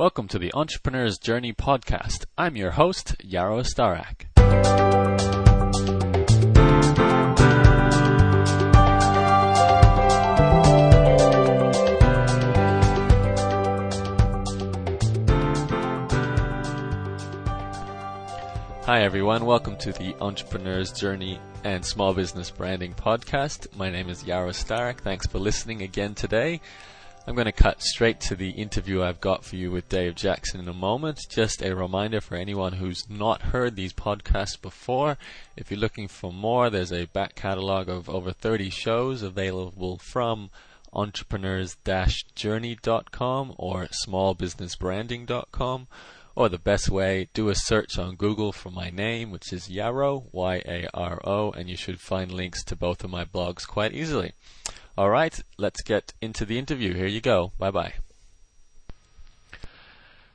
Welcome to the Entrepreneur's Journey podcast. I'm your host, Yaro Starak. Hi everyone, welcome to the Entrepreneur's Journey and Small Business Branding podcast. My name is Yaro Starak. Thanks for listening again today. I'm going to cut straight to the interview I've got for you with Dave Jackson in a moment. Just a reminder for anyone who's not heard these podcasts before. If you're looking for more, there's a back catalog of over 30 shows available from entrepreneurs-journey.com or smallbusinessbranding.com. Or the best way, do a search on Google for my name, which is Yaro, Y-A-R-O, and you should find links to both of my blogs quite easily. All right, let's get into the interview. Here you go. Bye bye.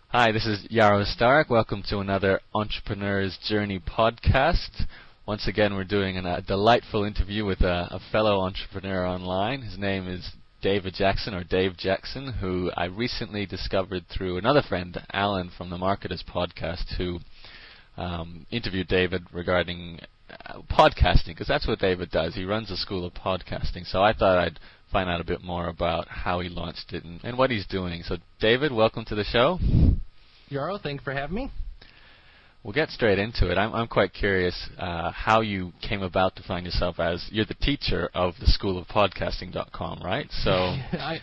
Hi, this is Yaro Starak. Welcome to another Entrepreneur's Journey podcast. Once again, we're doing a delightful interview with a, a fellow entrepreneur online. His name is David Jackson or Dave Jackson, who I recently discovered through another friend, Alan from the Marketers podcast, who um, interviewed David regarding uh, podcasting because that's what David does. He runs a school of podcasting. So I thought I'd find out a bit more about how he launched it and, and what he's doing. So David, welcome to the show. Yaro, thanks for having me. We'll get straight into it. I'm, I'm quite curious uh, how you came about to find yourself as you're the teacher of the School of Podcasting.com, right? So, I,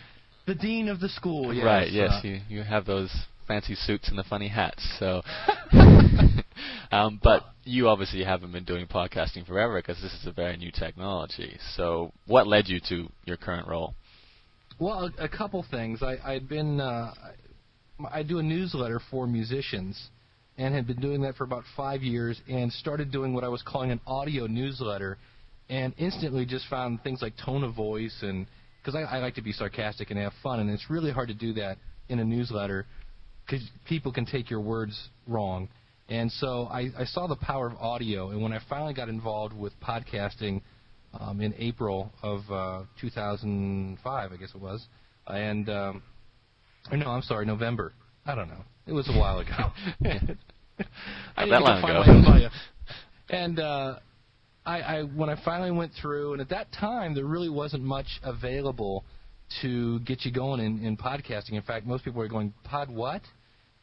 the dean of the school. Yes. Right. Yes. Uh, you you have those fancy suits and the funny hats. So, um, but you obviously haven't been doing podcasting forever because this is a very new technology. So, what led you to your current role? Well, a, a couple things. I, I'd been uh, I do a newsletter for musicians, and had been doing that for about five years, and started doing what I was calling an audio newsletter, and instantly just found things like tone of voice and because I, I like to be sarcastic and have fun, and it's really hard to do that in a newsletter because people can take your words wrong. And so I, I saw the power of audio, and when I finally got involved with podcasting um, in April of uh, 2005, I guess it was, and um, no, I'm sorry, November. I don't know. It was a while ago. I that long ago. And uh, I, I when I finally went through, and at that time there really wasn't much available to get you going in, in podcasting. In fact, most people are going, "Pod what?"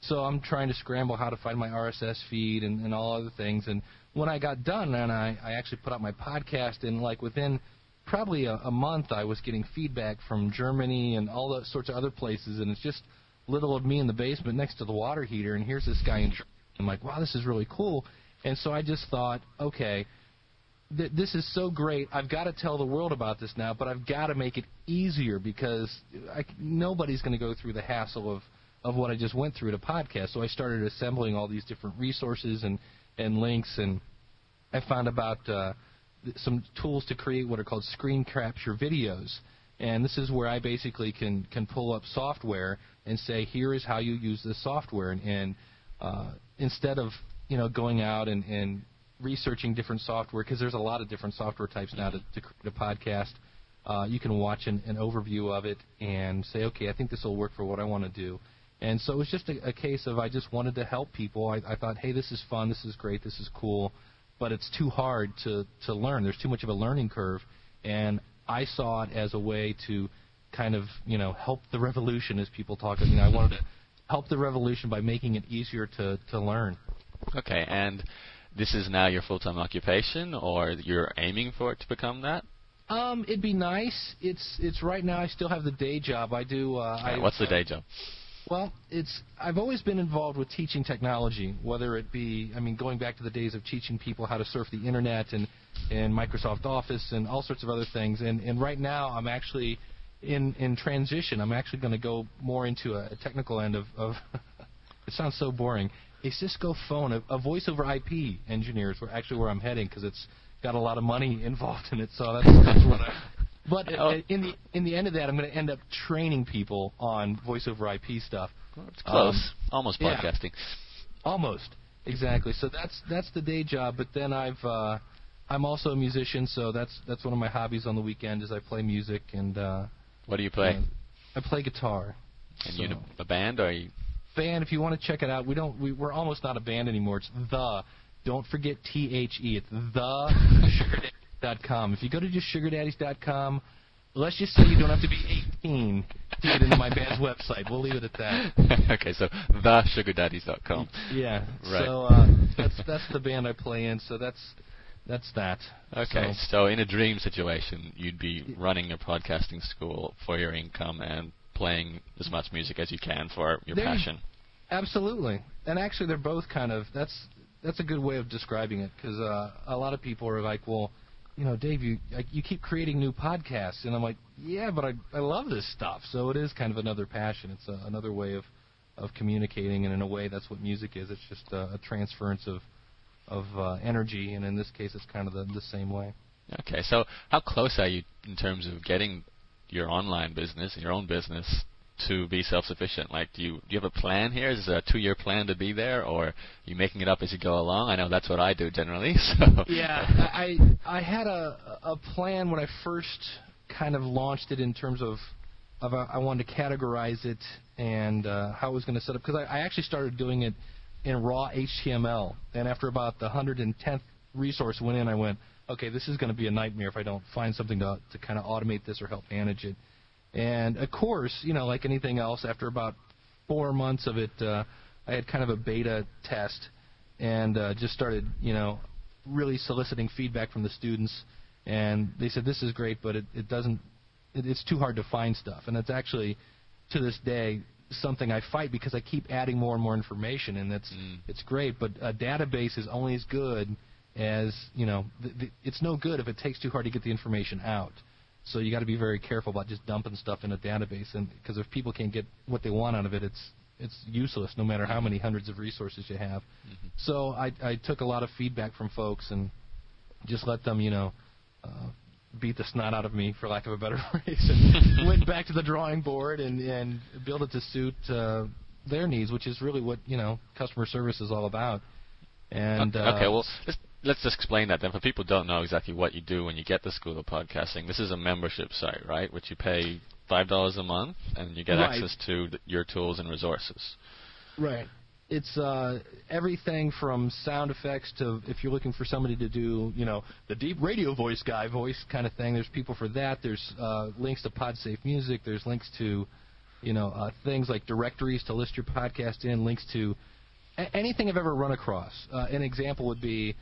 So I'm trying to scramble how to find my RSS feed and, and all other things. And when I got done, and I, I actually put out my podcast, and like within probably a, a month, I was getting feedback from Germany and all those sorts of other places. And it's just little of me in the basement next to the water heater, and here's this guy in. I'm like, wow, this is really cool. And so I just thought, okay, th- this is so great. I've got to tell the world about this now, but I've got to make it easier because I, nobody's going to go through the hassle of of what I just went through to podcast. So I started assembling all these different resources and and links, and I found about uh, some tools to create what are called screen capture videos. And this is where I basically can can pull up software and say, here is how you use this software, and, and uh, instead of you know going out and, and researching different software because there's a lot of different software types now to, to create a podcast. Uh, you can watch an, an overview of it and say, okay, I think this will work for what I want to do. And so it was just a, a case of I just wanted to help people. I, I thought, hey, this is fun, this is great, this is cool, but it's too hard to to learn. There's too much of a learning curve, and I saw it as a way to kind of you know help the revolution, as people talk. You know, I wanted to help the revolution by making it easier to to learn. Okay, and this is now your full-time occupation, or you're aiming for it to become that? Um, it'd be nice. It's it's right now. I still have the day job. I do. Uh, I, what's the day job? Well, it's I've always been involved with teaching technology, whether it be I mean going back to the days of teaching people how to surf the internet and and Microsoft Office and all sorts of other things. And and right now I'm actually in in transition. I'm actually going to go more into a, a technical end of of it sounds so boring. A Cisco phone, a, a voice over IP engineer is actually where I'm heading because it's got a lot of money involved in it. So that's, that's what I but oh. in the in the end of that, I'm going to end up training people on voice over IP stuff. Well, it's close, um, almost podcasting. Yeah, almost exactly. So that's that's the day job. But then I've uh, I'm also a musician, so that's that's one of my hobbies on the weekend is I play music and. Uh, what do you play? I play guitar. And so. you in a band or? Are you band, if you want to check it out, we don't. We, we're almost not a band anymore. It's the. Don't forget T H E. It's the sugardaddies.com. If you go to just sugardaddies.com, let's just say you don't have to be 18 to get into my band's website. We'll leave it at that. okay, so thesugardaddies.com. Yeah. Right. So uh, that's that's the band I play in. So that's that's that. Okay, So, so in a dream situation, you'd be running a podcasting school for your income and playing as much music as you can for your There passion. absolutely. And actually, they're both kind of that's that's a good way of describing it because uh, a lot of people are like, well, you know, Dave, you like, you keep creating new podcasts, and I'm like, yeah, but I I love this stuff. So it is kind of another passion. It's a, another way of of communicating, and in a way, that's what music is. It's just a, a transference of of uh, energy, and in this case, it's kind of the, the same way. Okay, so how close are you in terms of getting your online business, your own business, to be self-sufficient? Like, do you do you have a plan here? Is there a two-year plan to be there, or are you making it up as you go along? I know that's what I do generally. So Yeah, I I had a a plan when I first kind of launched it in terms of of uh, I wanted to categorize it and uh, how it was going to set up because I, I actually started doing it in raw HTML, and after about the 110th resource went in, I went, okay, this is going to be a nightmare if I don't find something to to kind of automate this or help manage it. And of course, you know, like anything else, after about four months of it, uh, I had kind of a beta test and uh, just started, you know, really soliciting feedback from the students. And they said, this is great, but it, it doesn't, it, it's too hard to find stuff. And it's actually, to this day, something I fight because I keep adding more and more information, and it's Mm. it's great. But a database is only as good as you know. The, the, it's no good if it takes too hard to get the information out. So you got to be very careful about just dumping stuff in a database, and because if people can't get what they want out of it, it's it's useless, no matter how many hundreds of resources you have. So I I took a lot of feedback from folks and just let them, you know, uh, beat the snot out of me, for lack of a better phrase, and went back to the drawing board and and built it to suit uh, their needs, which is really what you know customer service is all about. And okay, uh, okay, well, let's, let's just explain that then. For people who don't know exactly what you do when you get the School of Podcasting, this is a membership site, right? Which you pay five dollars a month, and you get Right. access to th- your tools and resources. Right. It's uh, everything from sound effects to if you're looking for somebody to do, you know, the deep radio voice guy voice kind of thing. There's people for that. There's uh, links to PodSafe Music. There's links to, you know, uh, things like directories to list your podcast in. Links to a- anything I've ever run across. Uh, an example would be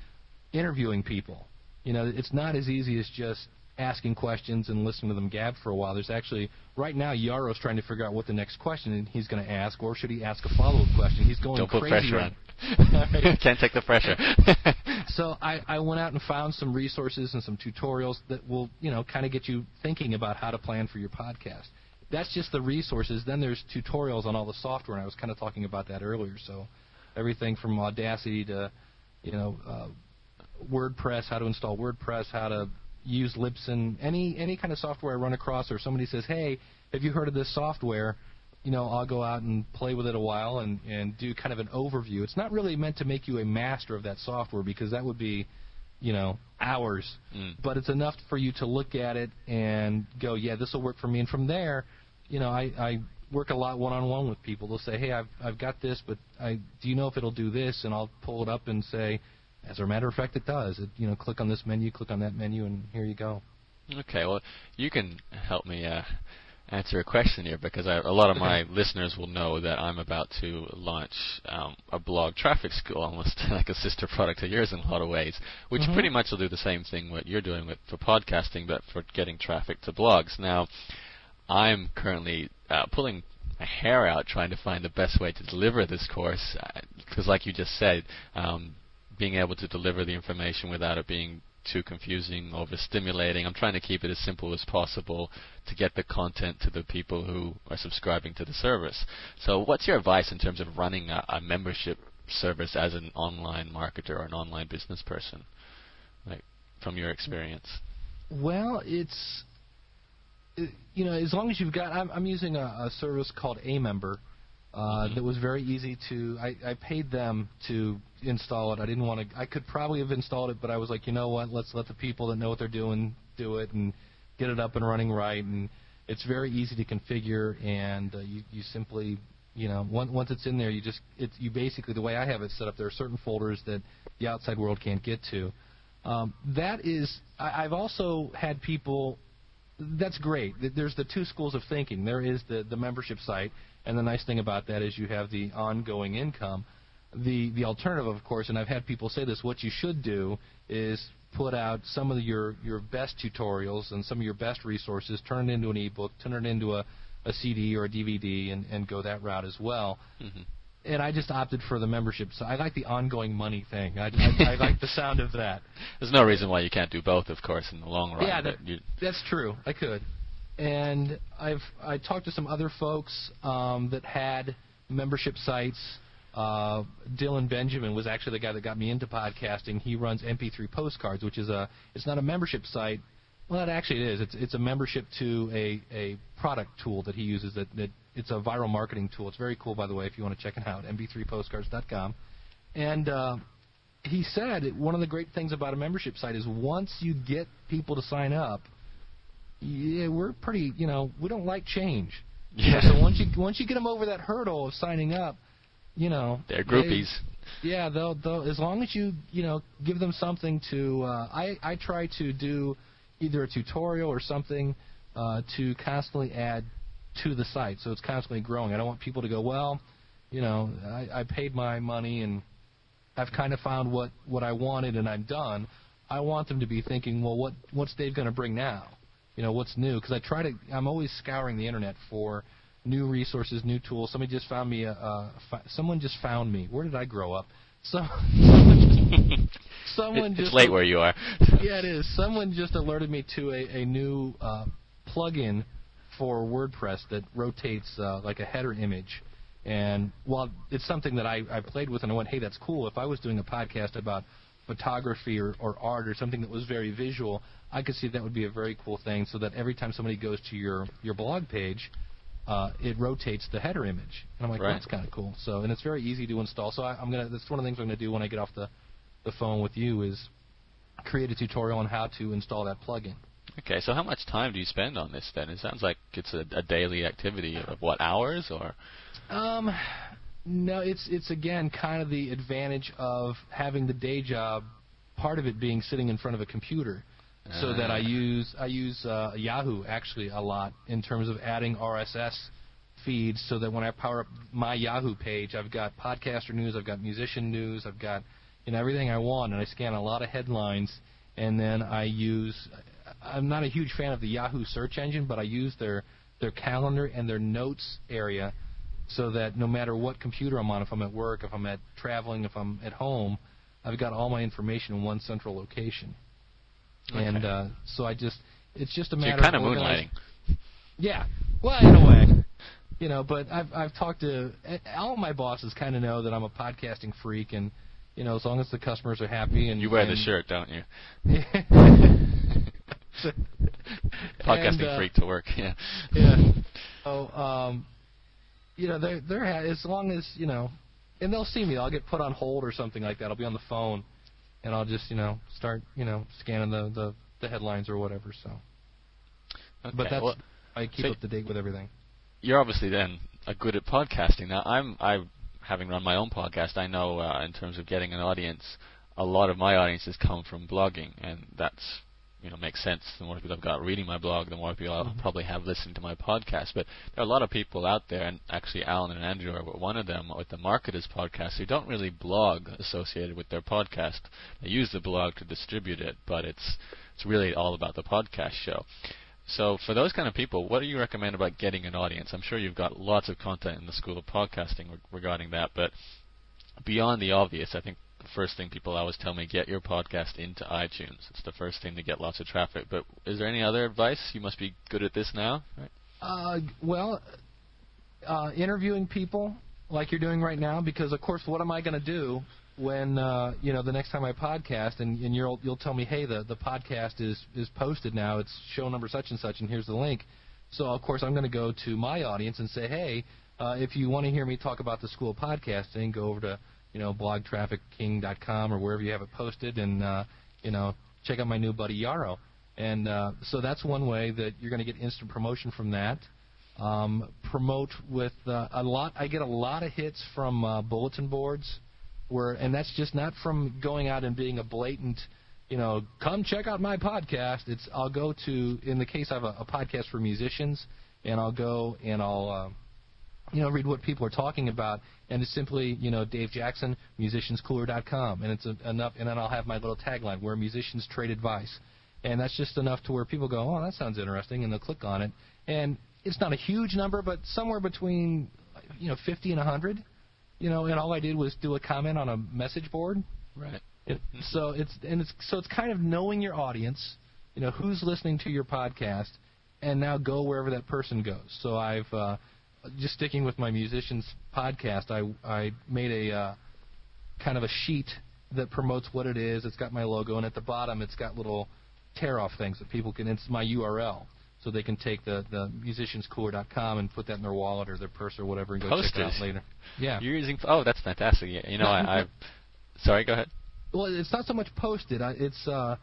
interviewing people. You know, it's not as easy as just asking questions and listening to them gab for a while. There's actually right now Yaro's trying to figure out what the next question he's going to ask, or should he ask a follow-up question? He's going Don't put crazy. pressure right- on. Can't take the pressure. so I, I went out and found some resources and some tutorials that will, you know, kind of get you thinking about how to plan for your podcast. That's just the resources. Then there's tutorials on all the software, and I was kind of talking about that earlier. So everything from Audacity to, you know, uh, WordPress, how to install WordPress, how to use Libsyn, any any kind of software I run across, or somebody says, "Hey, have you heard of this software?" You know, I'll go out and play with it a while and and do kind of an overview. It's not really meant to make you a master of that software because that would be, you know, hours. Mm. But it's enough for you to look at it and go, "Yeah, this will work for me." And from there, you know, I I work a lot one-on-one with people. They'll say, "Hey, I've I've got this, but I do you know if it'll do this?" And I'll pull it up and say, as a matter of fact, it does. It, you know, click on this menu, click on that menu, and here you go. Okay, well, you can help me uh, answer a question here because I, a lot of my listeners will know that I'm about to launch um, a blog traffic school, almost like a sister product of yours in a lot of ways, which Mhm. pretty much will do the same thing what you're doing with for podcasting, but for getting traffic to blogs. Now, I'm currently uh, pulling my hair out trying to find the best way to deliver this course because, like you just said, um, being able to deliver the information without it being too confusing, or overstimulating. I'm trying to keep it as simple as possible to get the content to the people who are subscribing to the service. So, what's your advice in terms of running a, a membership service as an online marketer or an online business person, like from your experience? Well, it's you know, as long as you've got, I'm, I'm using a, a service called aMember. Uh. That was very easy to. I, I paid them to install it. I didn't want to. I could probably have installed it, but I was like, you know what? Let's let the people that know what they're doing do it and get it up and running right. And it's very easy to configure, and uh, you you simply You know, once once it's in there, you just it's you basically the way I have it set up. There are certain folders that the outside world can't get to. Um, that is, I, I've also had people. That's great. There's the two schools of thinking. There is the the membership site, and the nice thing about that is you have the ongoing income. The the alternative, of course, and I've had people say this. What you should do is put out some of your your best tutorials and some of your best resources, turn it into an ebook, turn it into a a CD or a DVD and, and go that route as well. Mm-hmm. And I just opted for the membership. So I like the ongoing money thing. I, I, I like the sound of that. There's no reason why you can't do both, of course, in the long run. Yeah, that, that's true. I could. And I've I talked to some other folks um, that had membership sites. Uh, Dylan Benjamin was actually the guy that got me into podcasting. He runs MP3 Postcards, which is a it's not a membership site, well, it actually it is. It's it's a membership to a a product tool that he uses. That that it's a viral marketing tool. It's very cool, by the way. If you want to check it out, mp3postcards.com. And uh, he said one of the great things about a membership site is once you get people to sign up, yeah, we're pretty. You know, we don't like change. Yeah. so once you once you get them over that hurdle of signing up, you know, they're groupies. They, yeah, they'll they'll as long as you you know give them something to. Uh, I I try to do either a tutorial or something uh, to constantly add to the site, so it's constantly growing. I don't want people to go, well, you know, I, I paid my money and I've kind of found what what I wanted and I'm done. I want them to be thinking, well, what what's Dave going to bring now? You know, what's new? Because I try to, I'm always scouring the internet for new resources, new tools. Somebody just found me a, a someone just found me. Where did I grow up? So someone just it's just late where you are. yeah, it is. Someone just alerted me to a, a new uh, plugin for WordPress that rotates uh, like a header image. And while it's something that I, I played with and I went, hey, that's cool. If I was doing a podcast about photography or, or art or something that was very visual, I could see that would be a very cool thing so that every time somebody goes to your, your blog page, uh, it rotates the header image. And I'm like, right. that's kind of cool. So, and it's very easy to install. So I, am gonna. That's one of the things I'm gonna do when I get off the, the phone with you is create a tutorial on how to install that plugin. Okay, so how much time do you spend on this then? It sounds like it's a, a daily activity of what hours or? Um, no, it's it's again kind of the advantage of having the day job. Part of it being sitting in front of a computer so that I Ah. use I use uh, Yahoo actually a lot in terms of adding RSS feeds so that when I power up my Yahoo page, I've got podcaster news, I've got musician news, I've got you know everything I want, and I scan a lot of headlines, and then I use. I'm not a huge fan of the Yahoo search engine, but I use their their calendar and their notes area so that no matter what computer I'm on, if I'm at work, if I'm at traveling, if I'm at home, I've got all my information in one central location. And uh, so I just, it's just a So matter you're kind of of moonlighting. Yeah, well, in a way, you know. But I've I've talked to all my bosses, kind of know that I'm a podcasting freak, and you know, as long as the customers are happy and You wear the shirt, don't you? Podcasting and, uh, freak to work. Yeah. yeah. So, um, you know, they're they're ha- as long as you know, and they'll see me. I'll get put on hold or something like that. I'll be on the phone, and I'll just you know start you know scanning the the, the headlines or whatever. So, Okay. but that's well, I keep so- up to date with everything. you're obviously then a good at podcasting. Now, I'm I having run my own podcast. I know uh, in terms of getting an audience, a lot of my audiences come from blogging, and that's you know makes sense. The more people I've got reading my blog, the more people I'll Mhm. probably have listening to my podcast. But there are a lot of people out there, and actually Alan and Andrew are one of them with the Marketers podcast who don't really blog associated with their podcast. They use the blog to distribute it, but it's it's really all about the podcast show. So, for those kind of people, what do you recommend about getting an audience? I'm sure you've got lots of content in the School of Podcasting re- regarding that, but beyond the obvious, I think the first thing people always tell me get your podcast into iTunes. It's the first thing to get lots of traffic. But is there any other advice? You must be good at this now, right? Uh, well, uh, interviewing people like you're doing right now, because of course, what am I going to do when uh, you know the next time I podcast and, and you'll you'll tell me, hey, the the podcast is is posted now. It's show number such and such, and here's the link. So of course, I'm going to go to my audience and say, hey, uh, if you want to hear me talk about the school of podcasting, go over to you know blogtrafficking.com or wherever you have it posted, and uh, you know check out my new buddy Yaro. And uh, so that's one way that you're going to get instant promotion from that. Um, promote with uh, a lot. I get a lot of hits from uh, bulletin boards, where and that's just not from going out and being a blatant, you know, come check out my podcast. It's I'll go to in the case I have a, a podcast for musicians, and I'll go and I'll. Uh, you know, read what people are talking about, and it's simply, you know, Dave Jackson, musicianscooler.com, and it's a, enough, and then I'll have my little tagline, where musicians trade advice, and that's just enough to where people go, oh, that sounds interesting, and they'll click on it, and it's not a huge number, but somewhere between, you know, 50 and 100, you know, and all I did was do a comment on a message board. Right. It, so it's and it's so it's kind of knowing your audience, you know, who's listening to your podcast, and now go wherever that person goes. So I've uh, just sticking with my musicians podcast, I I made a uh, kind of a sheet that promotes what it is. It's got my logo, and at the bottom, it's got little tear off things that people can. It's my URL, so they can take the the musicianscooler.com and put that in their wallet or their purse or whatever, and go Post check it out later. Yeah. You're using. Oh, that's fantastic. You know, I. I sorry, go ahead. Well, it's not so much posted. I, it's uh,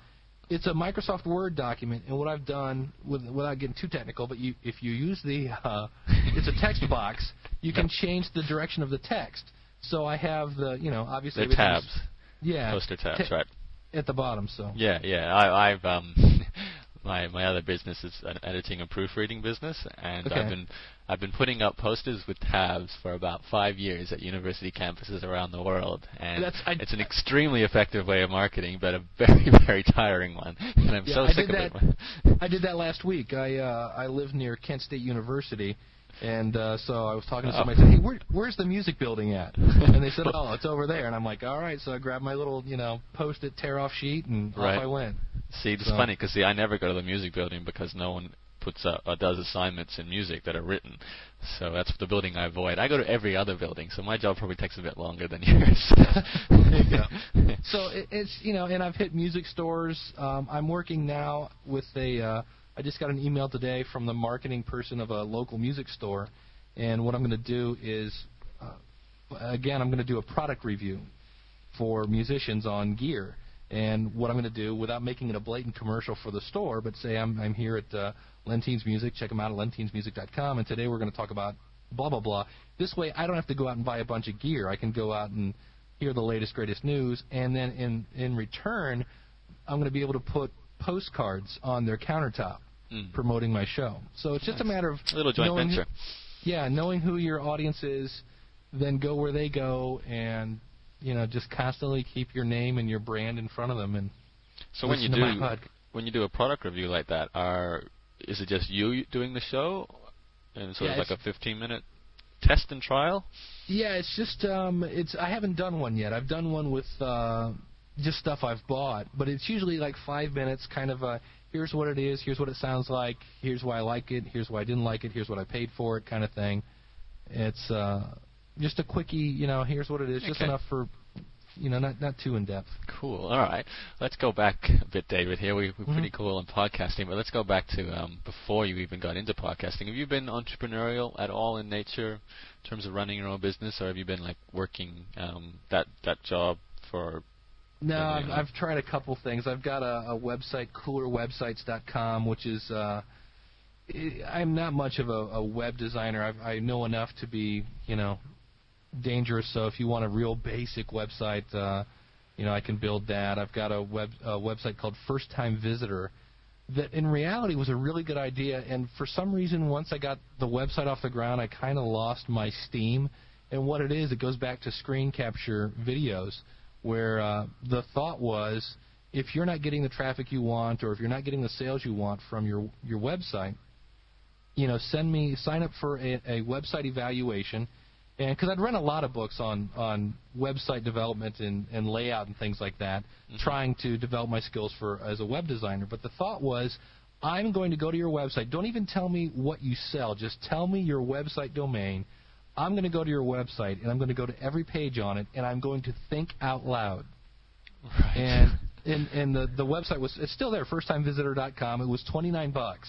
it's a Microsoft Word document, and what I've done, with, without getting too technical, but you, if you use the, uh, it's a text box. You can change the direction of the text. So I have the, you know, obviously The tabs, Yeah. poster tabs, ta- right? At the bottom. So. Yeah, yeah. I, I've um, my my other business is an editing and proofreading business, and Okay. I've been I've been putting up posters with tabs for about five years at university campuses around the world, and That's- I- it's an extremely effective way of marketing, but a very very tiring one, and I'm Yeah, so I sick of that. it. I did that last week. I uh, I live near Kent State University, and uh, so I was talking to Oh. somebody. I said, "Hey, where, where's the music building at?" and they said, "Oh, it's over there." And I'm like, "All right." So I grabbed my little, you know, post-it tear-off sheet, and Right. off I went. See, it's So- funny because see, I never go to the music building because no one puts up or does assignments in music that are written. So that's the building I avoid. I go to every other building, so my job probably takes a bit longer than yours. Go. So it, it's you know, and I've hit music stores. Um, I'm working now with a. Uh, I just got an email today from the marketing person of a local music store, and what I'm going to do is, uh, again, I'm going to do a product review for musicians on gear. And what I'm going to do, without making it a blatant commercial for the store, but say I'm I'm here at uh, Lentines Music. Check them out at lentinesmusic.com. And today we're going to talk about blah blah blah. This way, I don't have to go out and buy a bunch of gear. I can go out and hear the latest greatest news, and then in in return, I'm going to be able to put postcards on their countertop Mm. promoting my show. So it's just a matter of A little joint knowing who- venture. yeah, knowing who your audience is, then go where they go, and you know just constantly keep your name and your brand in front of them. And So when you do when you do a product review like that, are is it just you doing the show, and sort Yeah, of like a 15 minute test and trial? Yeah, it's just um, it's I haven't done one yet. I've done one with uh, just stuff I've bought, but it's usually like five minutes, kind of a here's what it is, here's what it sounds like, here's why I like it, here's why I didn't like it, here's what I paid for it, kind of thing. It's uh, just a quickie, you know, here's what it is, just enough for, you know, not not too in depth. Cool. All right. Let's go back a bit, David. Here we, we're pretty Mhm. cool in podcasting, but let's go back to um, before you even got into podcasting. Have you been entrepreneurial at all in nature, in terms of running your own business, or have you been like working um, that that job for? No, I've. I've tried a couple things. I've got a, a website, coolerwebsites.com, which is uh, I- I'm not much of a, a web designer. I've, I know enough to be, you know, dangerous. So if you want a real basic website, uh, you know, I can build that. I've got a web a website called First Time Visitor that in reality was a really good idea. And for some reason, once I got the website off the ground, I kind of lost my steam. And what it is, it goes back to screen capture videos, where uh, the thought was, if you're not getting the traffic you want, or if you're not getting the sales you want from your your website, you know, send me sign up for a, a website evaluation. And because I'd read a lot of books on on website development and, and layout and things like that, mm-hmm. trying to develop my skills for as a web designer. But the thought was, I'm going to go to your website. Don't even tell me what you sell. Just tell me your website domain. I'm going to go to your website and I'm going to go to every page on it and I'm going to think out loud. Right. And and and the the website was it's still there firsttimevisitor.com. It was 29 bucks.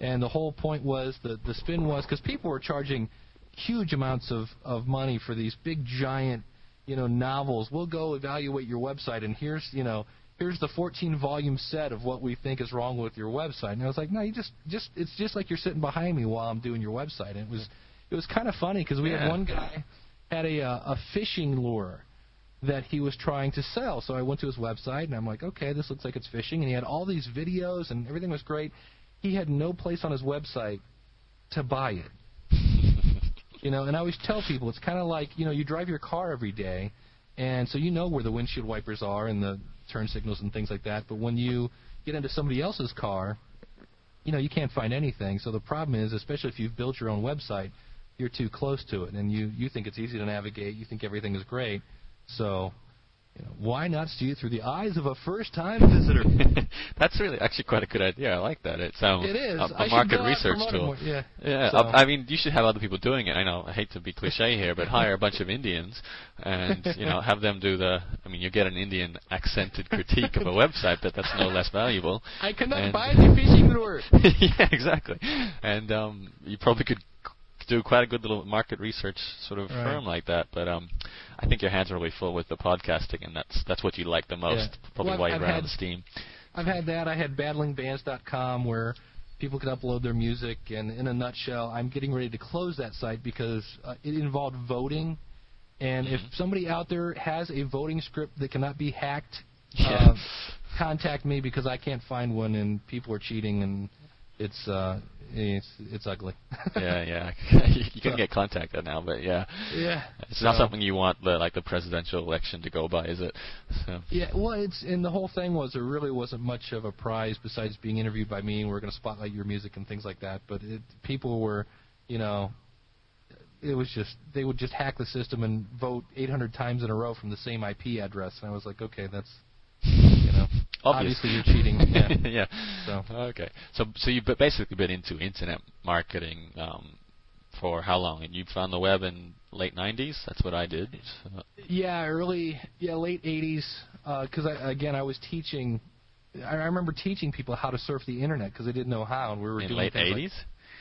And the whole point was the the spin was cuz people were charging huge amounts of of money for these big giant, you know, novels. We'll go evaluate your website and here's, you know, here's the 14 volume set of what we think is wrong with your website. And I was like, no, you just just it's just like you're sitting behind me while I'm doing your website. And it was it was kind of funny because we Yeah. had one guy had a uh, a fishing lure that he was trying to sell. So I went to his website and I'm like, okay, this looks like it's fishing. And he had all these videos and everything was great. He had no place on his website to buy it. You know, and I always tell people it's kind of like you know you drive your car every day, and so you know where the windshield wipers are and the turn signals and things like that. But when you get into somebody else's car, you know you can't find anything. So the problem is, especially if you've built your own website, you're too close to it, and you you think it's easy to navigate. You think everything is great. So, you know, why not see it through the eyes of a first-time visitor? That's really actually quite a good idea. I like that. It's um, it is. a, should market research tool. more- yeah. Yeah, So- I, I mean, you should have other people doing it. I know. I hate to be cliche here, but hire a bunch of Indians and you know have them do the. I mean, you get an Indian accented critique of a website, but that's no less valuable. I cannot And- buy the fishing lure. yeah, exactly. And um, you probably could do quite a good little market research sort of Right. firm like that. But um, I think your hands are really full with the podcasting, and that's that's what you like the most. Yeah. Probably Well, why you ran had- on Steam. I've had that. I had battlingbands.com where people could upload their music, and in a nutshell, I'm getting ready to close that site because uh, it involved voting. And if Mhm. somebody out there has a voting script that cannot be hacked, Yeah. uh, contact me because I can't find one, and people are cheating, and it's uh, it's it's ugly. yeah, yeah. you can get contacted now, but yeah, yeah. it's not something you want the like the presidential election to go by, is it? So. Yeah, well, it's and the whole thing was there really wasn't much of a prize besides being interviewed by me, and we're going to spotlight your music and things like that. But it, people were, you know, it was just they would just hack the system and vote 800 times in a row from the same IP address, and I was like, okay, that's, Obvious. obviously you're cheating. Yeah. yeah. So. Okay. So so you've b- basically been into internet marketing um, for how long? And you found the web in late '90s. That's what I did. So, Yeah, early, yeah, late '80s. Because I, again, I was teaching. I remember teaching people how to surf the internet because they didn't know how, and we were in doing late things like- '80s.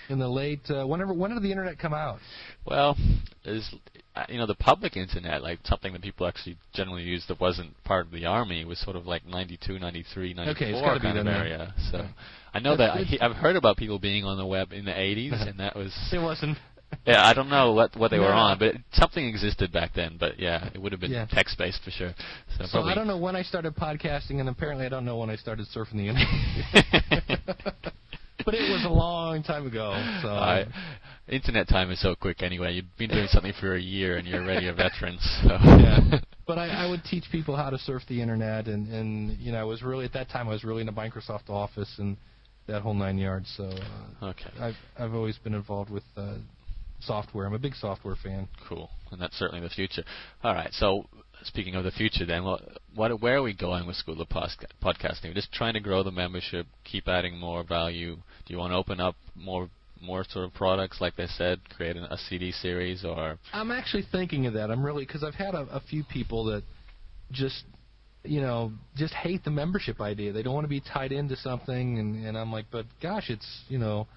In the late. Uh, whenever, when did the internet come out? Well, is uh, you know the public internet, like something that people actually generally used that wasn't part of the army, was sort of like 92, 93, 94 Okay, it's gotta be kind of then, area. So Okay. I know That's- that I, I've heard about people being on the web in the 80s, and that was It wasn't. yeah. I don't know what what they were on, but something existed back then. But yeah, it would have been Yeah. text based for sure. So, So I don't know when I started podcasting, and apparently I don't know when I started surfing the internet. but it was a long time ago. So I, internet time is so quick anyway. You've been doing something for a year and you're already a veteran. So. yeah. But I, I would teach people how to surf the internet, and and you know, I was really at that time I was really in into Microsoft Office and that whole nine yards. So uh, okay. I've I've always been involved with uh, software. I'm a big software fan. Cool, and that's certainly the future. All right, so speaking of the future, then, what, where are we going with School of Podcasting? We're just trying to grow the membership, keep adding more value. Do you want to open up more more sort of products, like they said, create an, a CD series, or I'm actually thinking of that. I'm really because I've had a, a few people that just you know just hate the membership idea. They don't want to be tied into something, and and I'm like, but gosh, it's you know.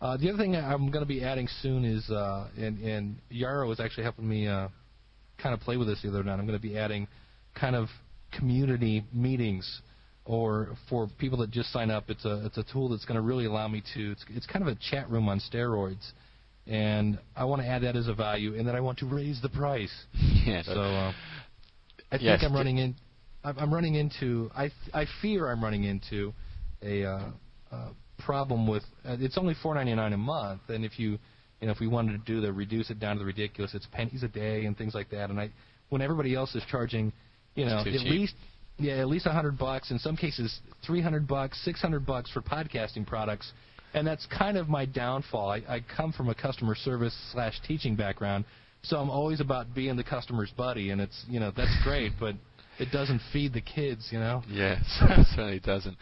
Uh, the other thing I'm going to be adding soon is, uh, and, and Yaro was actually helping me uh, kind of play with this the other night. I'm going to be adding kind of community meetings, or for people that just sign up. It's a it's a tool that's going to really allow me to. It's, it's kind of a chat room on steroids, and I want to add that as a value, and then I want to raise the price. yeah, So uh, I think Yes, I'm running in. I'm I'm running into. I I fear I'm running into a uh, uh, problem with. Uh, it's only 4.99 a month, and if you, you know, if we wanted to do the reduce it down to the ridiculous, it's pennies a day and things like that. And I, when everybody else is charging, you know, at cheap. least. Yeah, at least a hundred bucks. In some cases, three hundred bucks, six hundred bucks for podcasting products, and that's kind of my downfall. I, I come from a customer service slash teaching background, so I'm always about being the customer's buddy, and it's you know that's great, but it doesn't feed the kids, you know. Yes, it certainly doesn't.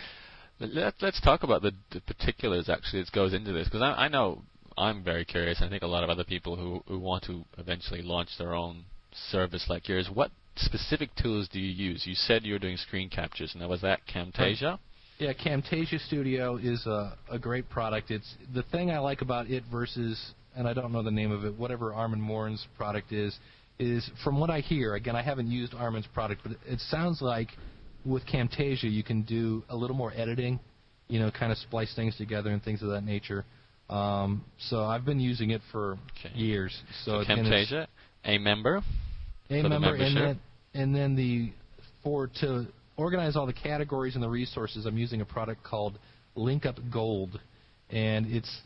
Let, let's talk about the, the particulars actually that goes into this because I, I know I'm very curious. I think a lot of other people who, who want to eventually launch their own service like yours. What specific tools do you use? You said you were doing screen captures. Now was that Camtasia? Yeah, Camtasia Studio is a, a great product. It's the thing I like about it versus, and I don't know the name of it, whatever Armand Morin's product is, is from what I hear. Again, I haven't used Armand's product, but it sounds like with Camtasia, you can do a little more editing, you know, kind of splice things together and things of that nature. Um, so I've been using it for Okay. years. So, So it's- Camtasia, aMember. a member, and then and then the for to organize all the categories and the resources, I'm using a product called LinkUp Gold, and it's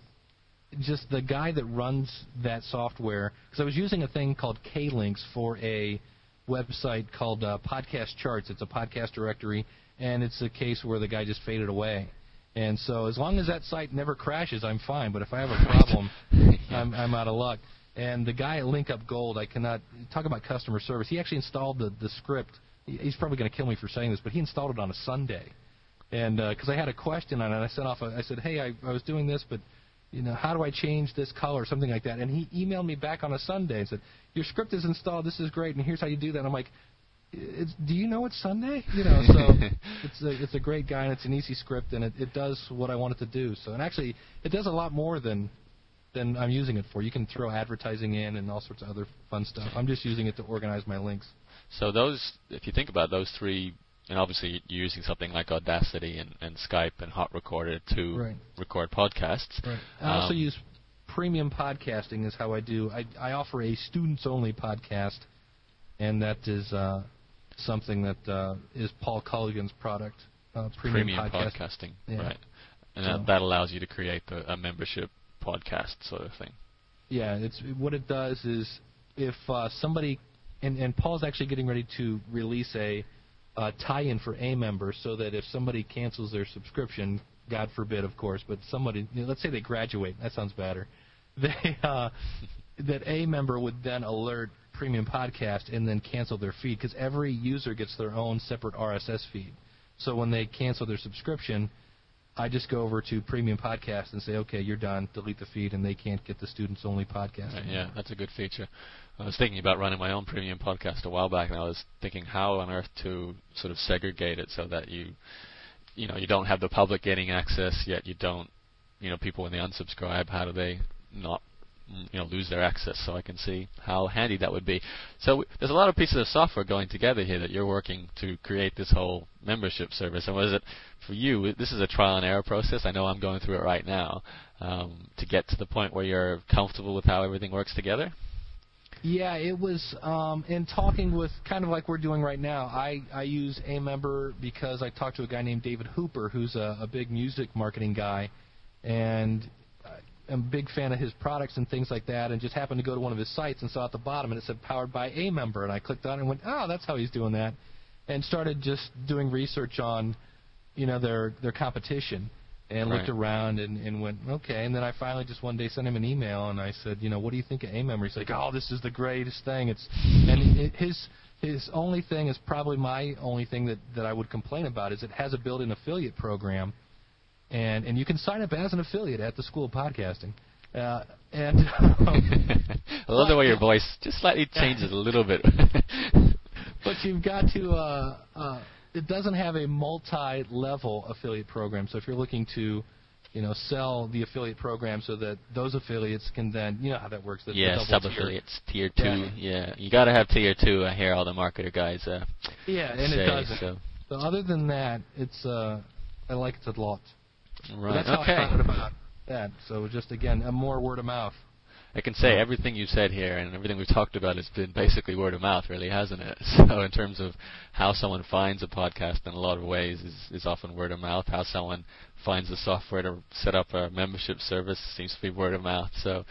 just the guy that runs that software. Because I was using a thing called K-Links for a website called uh, Podcast Charts. It's a podcast directory, and it's a case where the guy just faded away. And so as long as that site never crashes, I'm fine. But if I have a problem, I'm, I'm out of luck. And the guy at LinkUp Gold, I cannot talk about customer service. He actually installed the, the script. He's probably going to kill me for saying this, but he installed it on a Sunday. And uh, because I had a question on it, I sent off. A, I said, "Hey, I, I was doing this, but you know, how do I change this color, or something like that?" And he emailed me back on a Sunday and said, "Your script is installed. This is great, and here's how you do that." And I'm like, it's, "Do you know it's Sunday?" You know, so it's a it's a great guy and it's an easy script and it, it does what I want it to do. So and actually, it does a lot more than than I'm using it for. You can throw advertising in and all sorts of other fun stuff. I'm just using it to organize my links. So those, if you think about those three, and obviously you're using something like Audacity and, and Skype and Hot Recorder to Right. record podcasts. Right. I also Um, use premium podcasting is how I do. I, I offer a students only podcast, and that is uh, something that uh, is Paul Colligan's product. Uh, premium, premium podcast. podcasting, Yeah. right? And So- that, that allows you to create the, a membership podcast sort of thing. Yeah, it's what it does is if uh, somebody and, and Paul's actually getting ready to release a uh, tie-in for aMember, so that if somebody cancels their subscription, God forbid, of course, but somebody, you know, let's say they graduate, that sounds better. They uh, that aMember would then alert Premium Podcast and then cancel their feed because every user gets their own separate RSS feed. So when they cancel their subscription, I just go over to Premium Podcast and say, okay, you're done, delete the feed, and they can't get the students only podcast. Right, yeah, that's a good feature. I was thinking about running my own premium podcast a while back, and I was thinking how on earth to sort of segregate it so that you, you know, you don't have the public getting access, yet you don't, you know, people when they unsubscribe, how do they not, you know, lose their access? So I can see how handy that would be. So there's a lot of pieces of software going together here that you're working to create this whole membership service. And was it for you? This is a trial and error process. I know I'm going through it right now um, to get to the point where you're comfortable with how everything works together. Yeah, it was um, in talking with kind of like we're doing right now. I I use aMember because I talked to a guy named David Hooper, who's a, a big music marketing guy, and I'm a big fan of his products and things like that. And just happened to go to one of his sites and saw at the bottom and it said powered by aMember, and I clicked on it and went, oh, that's how he's doing that, and started just doing research on, you know, their their competition. And Right. looked around and, and went okay, and then I finally just one day sent him an email and I said, you know, what do you think of aMember? He's like, oh, this is the greatest thing. It's and it, his his only thing is probably my only thing that that I would complain about is it has a built-in affiliate program, and and you can sign up as an affiliate at the School of Podcasting, uh, and I love the way your voice just slightly changes a little bit. but you've got to. Uh, uh, it doesn't have a multi-level affiliate program. So if you're looking to, you know, sell the affiliate program so that those affiliates can then, you know how that works. Yeah, sub tier. affiliates, tier two. Yeah. Yeah, you got to have tier two. I hear all the marketer guys uh, Yeah, and say. it doesn't. So. So other than that, it's uh, I like it a lot. But Right. that's how. I found about that. So just again, a more word of mouth. I can say everything you said here and everything we've talked about has been basically word of mouth, really, hasn't it? So in terms of how someone finds a podcast, in a lot of ways, is, is often word of mouth. How someone finds the software to set up a membership service seems to be word of mouth. So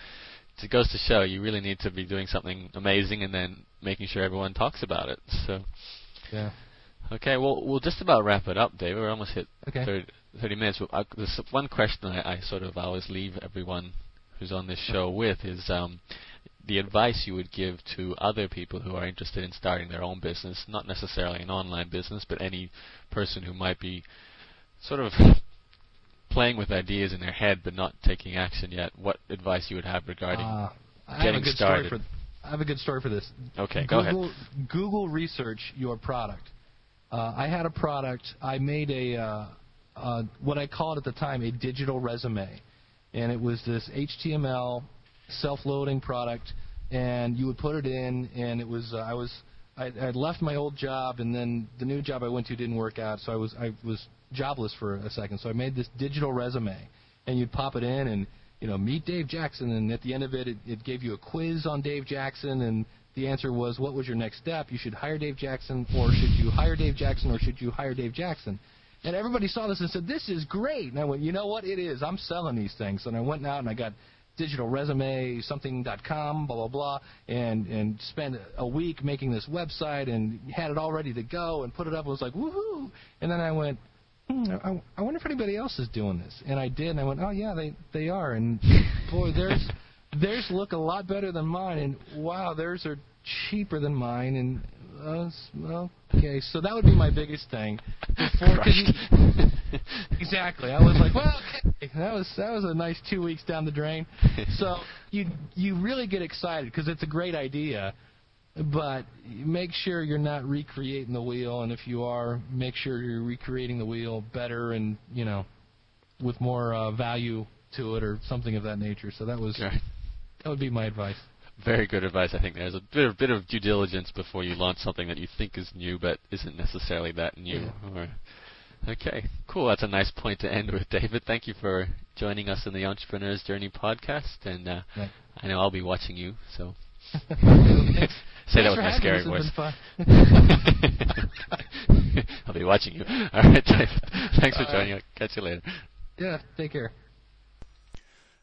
it goes to show you really need to be doing something amazing and then making sure everyone talks about it. So Yeah. okay, well we'll just about wrap it up, David. We're almost hit Okay. 30, 30 minutes. I, there's one question I, I sort of always leave everyone who's on this show with is um, the advice you would give to other people who are interested in starting their own business, not necessarily an online business, but any person who might be sort of playing with ideas in their head but not taking action yet. What advice you would have regarding? Uh, I have a getting good started. story for. I have a good story for this. okay, go ahead. Google, Google research your product. Uh, I had a product. I made a uh, uh, what I called at the time a digital resume, and it was this HTML self-loading product. And you would put it in, and it was uh, I was I, I left my old job, and then the new job I went to didn't work out, so I was I was jobless for a second. So I made this digital resume, and you'd pop it in, and you know, meet Dave Jackson, and at the end of it, it, it gave you a quiz on Dave Jackson, and the answer was, what was your next step? You should hire Dave Jackson, or should you hire Dave Jackson, or should you hire Dave Jackson? And everybody saw this and said, this is great. And I went, you know what? It is. I'm selling these things. And I went out and I got digital resume, something.com, blah, blah, blah, and, and spent a week making this website and had it all ready to go and put it up. and was like, woohoo. And then I went, hmm, I, I wonder if anybody else is doing this. And I did, and I went, oh, yeah, they, they are. And boy, theirs, theirs look a lot better than mine. And wow, theirs are cheaper than mine. And uh, well, okay, so that would be my biggest thing. Before, exactly. I was like, well, okay, that was that was a nice two weeks down the drain. So you you really get excited because it's a great idea, but make sure you're not recreating the wheel, and if you are, make sure you're recreating the wheel better and you know with more uh, value to it or something of that nature. So that was Right. that would be my advice. Very good advice. I think there's a bit, a bit of due diligence before you launch something that you think is new but isn't necessarily that new. Or, okay, cool. That's a nice point to end with, David. Thank you for joining us in the Entrepreneur's Journey podcast, and uh, Right. I know I'll be watching you. So Thanks. say that with my having scary voice. It's been fun. I'll be watching you. All right, David. Thanks for joining. us. Catch you later. yeah, take care.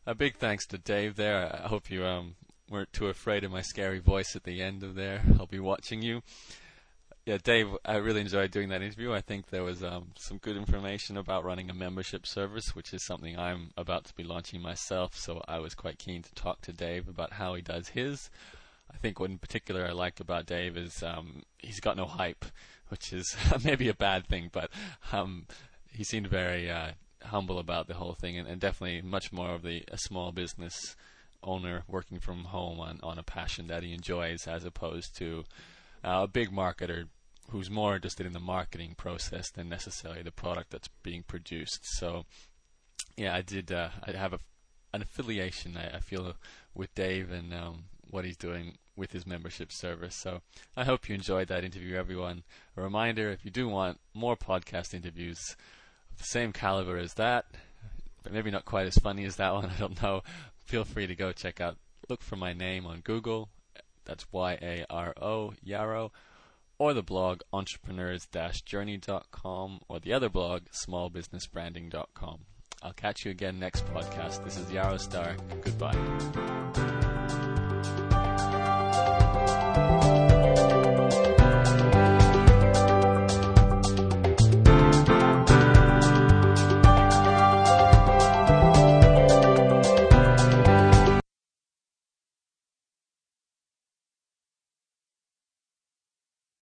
A big thanks to Dave there. I hope you um, weren't too afraid of my scary voice at the end of there. I'll be watching you. Yeah, Dave, I really enjoyed doing that interview. I think there was um, some good information about running a membership service, which is something I'm about to be launching myself. So I was quite keen to talk to Dave about how he does his. I think what in particular I like about Dave is um, he's got no hype, which is maybe a bad thing, but um, he seemed very uh, humble about the whole thing, and, and definitely much more of the a small business owner working from home on, on a passion that he enjoys, as opposed to uh, a big marketer who's more interested in the marketing process than necessarily the product that's being produced. So, yeah, I did. Uh, I have a, an affiliation. I, I feel with Dave and um, what he's doing with his membership service. So I hope you enjoyed that interview, everyone. A reminder: if you do want more podcast interviews of the same caliber as that, but maybe not quite as funny as that one, I don't know feel free to go check out, look for my name on Google. That's Y A R O, Yaro. Or the blog entrepreneurs journey.com or the other blog smallbusinessbranding.com. I'll catch you again next podcast. This is Yaro Star. Goodbye.